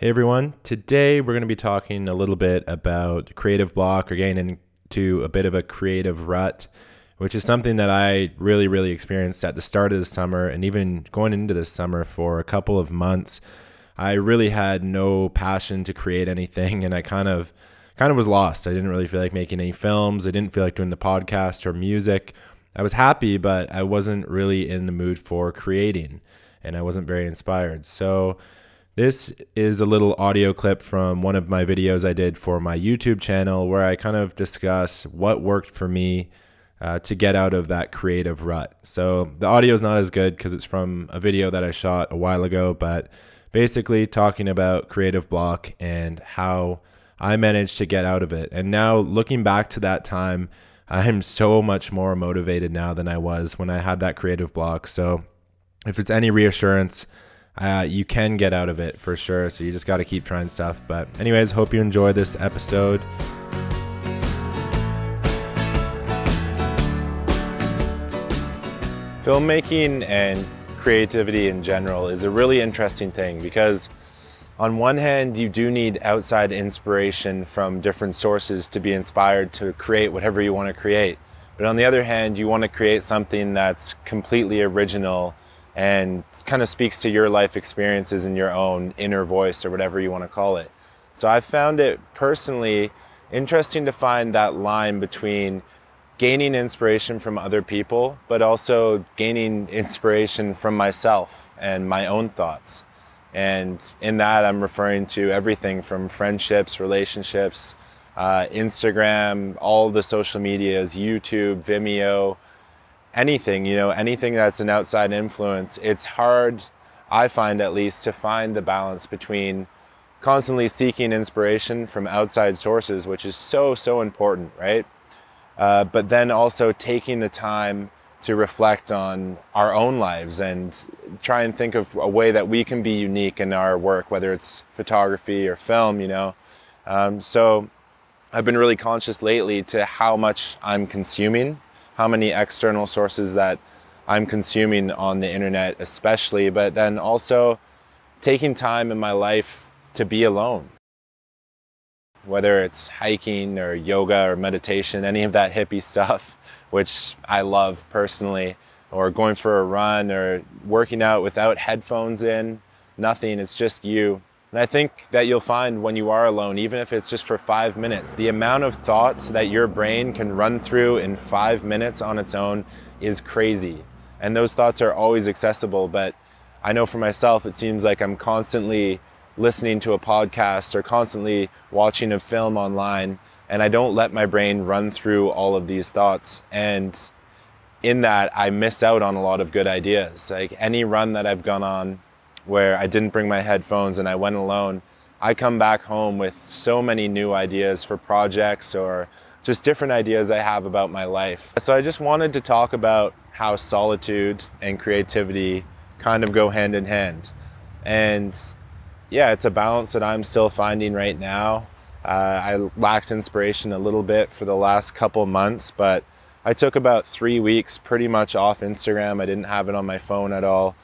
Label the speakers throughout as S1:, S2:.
S1: Hey everyone, today we're going to be talking a little bit about creative block or getting into a bit of a creative rut, which is something that I really, really experienced at the start of the summer and even going into this summer for a couple of months. I really had no passion to create anything and I kind of kind of was lost. I didn't really feel like making any films. I didn't feel like doing the podcast or music. I was happy, but I wasn't really in the mood for creating and I wasn't very inspired. So this is a little audio clip from one of my videos I did for my YouTube channel where I kind of discuss what worked for me uh, to get out of that creative rut. So the audio is not as good because it's from a video that I shot a while ago, but basically talking about creative block and how I managed to get out of it. And now looking back to that time, I'm so much more motivated now than I was when I had that creative block. So if it's any reassurance, uh, you can get out of it for sure. So you just got to keep trying stuff. But, anyways, hope you enjoy this episode. Filmmaking and creativity in general is a really interesting thing because, on one hand, you do need outside inspiration from different sources to be inspired to create whatever you want to create. But on the other hand, you want to create something that's completely original and kind of speaks to your life experiences and your own inner voice or whatever you want to call it. So I found it personally interesting to find that line between gaining inspiration from other people, but also gaining inspiration from myself and my own thoughts. And in that, I'm referring to everything from friendships, relationships, uh, Instagram, all the social medias, YouTube, Vimeo, anything, you know, anything that's an outside influence, it's hard, I find at least, to find the balance between constantly seeking inspiration from outside sources, which is so, so important, right? Uh, but then also taking the time to reflect on our own lives and try and think of a way that we can be unique in our work, whether it's photography or film, you know. Um, so I've been really conscious lately to how much I'm consuming how many external sources that I'm consuming on the internet, especially, but then also taking time in my life to be alone. Whether it's hiking or yoga or meditation, any of that hippie stuff, which I love personally, or going for a run or working out without headphones in, nothing, it's just you and I think that you'll find when you are alone, even if it's just for five minutes, the amount of thoughts that your brain can run through in five minutes on its own is crazy. And those thoughts are always accessible. But I know for myself, it seems like I'm constantly listening to a podcast or constantly watching a film online. And I don't let my brain run through all of these thoughts. And in that, I miss out on a lot of good ideas. Like any run that I've gone on where I didn't bring my headphones and I went alone, I come back home with so many new ideas for projects or just different ideas I have about my life. So I just wanted to talk about how solitude and creativity kind of go hand in hand. And yeah, it's a balance that I'm still finding right now. Uh, I lacked inspiration a little bit for the last couple months, but I took about three weeks pretty much off Instagram. I didn't have it on my phone at all.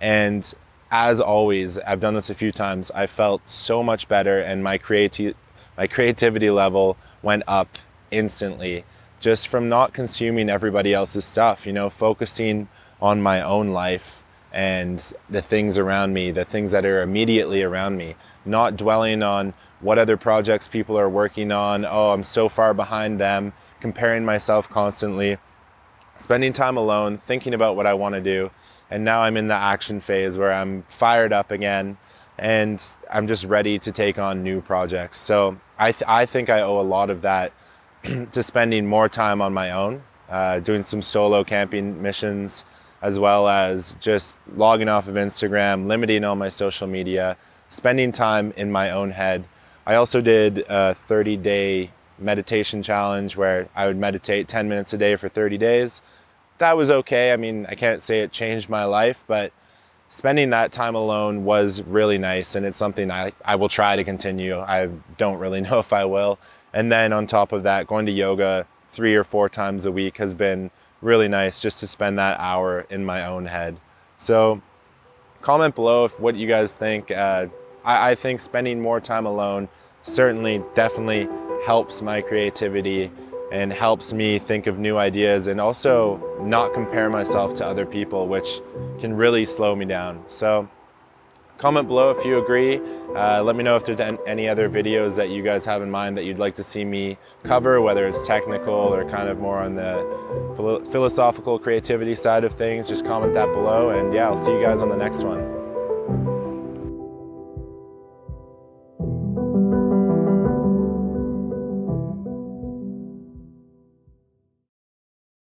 S1: And as always, I've done this a few times. I felt so much better, and my creati- my creativity level went up instantly just from not consuming everybody else's stuff. You know, focusing on my own life and the things around me, the things that are immediately around me, not dwelling on what other projects people are working on. Oh, I'm so far behind them, comparing myself constantly, spending time alone, thinking about what I want to do and now I'm in the action phase where I'm fired up again and I'm just ready to take on new projects. So I, th- I think I owe a lot of that to spending more time on my own, uh, doing some solo camping missions, as well as just logging off of Instagram, limiting all my social media, spending time in my own head. I also did a 30 day meditation challenge where I would meditate 10 minutes a day for 30 days that was okay. I mean, I can't say it changed my life, but spending that time alone was really nice and it's something I, I will try to continue. I don't really know if I will. And then on top of that, going to yoga three or four times a week has been really nice just to spend that hour in my own head. So comment below if what you guys think. Uh, I, I think spending more time alone certainly, definitely helps my creativity and helps me think of new ideas and also not compare myself to other people, which can really slow me down. So comment below if you agree. Uh, let me know if there's any other videos that you guys have in mind that you'd like to see me cover, whether it's technical or kind of more on the philosophical creativity side of things. Just comment that below and yeah, I'll see you guys on the next one.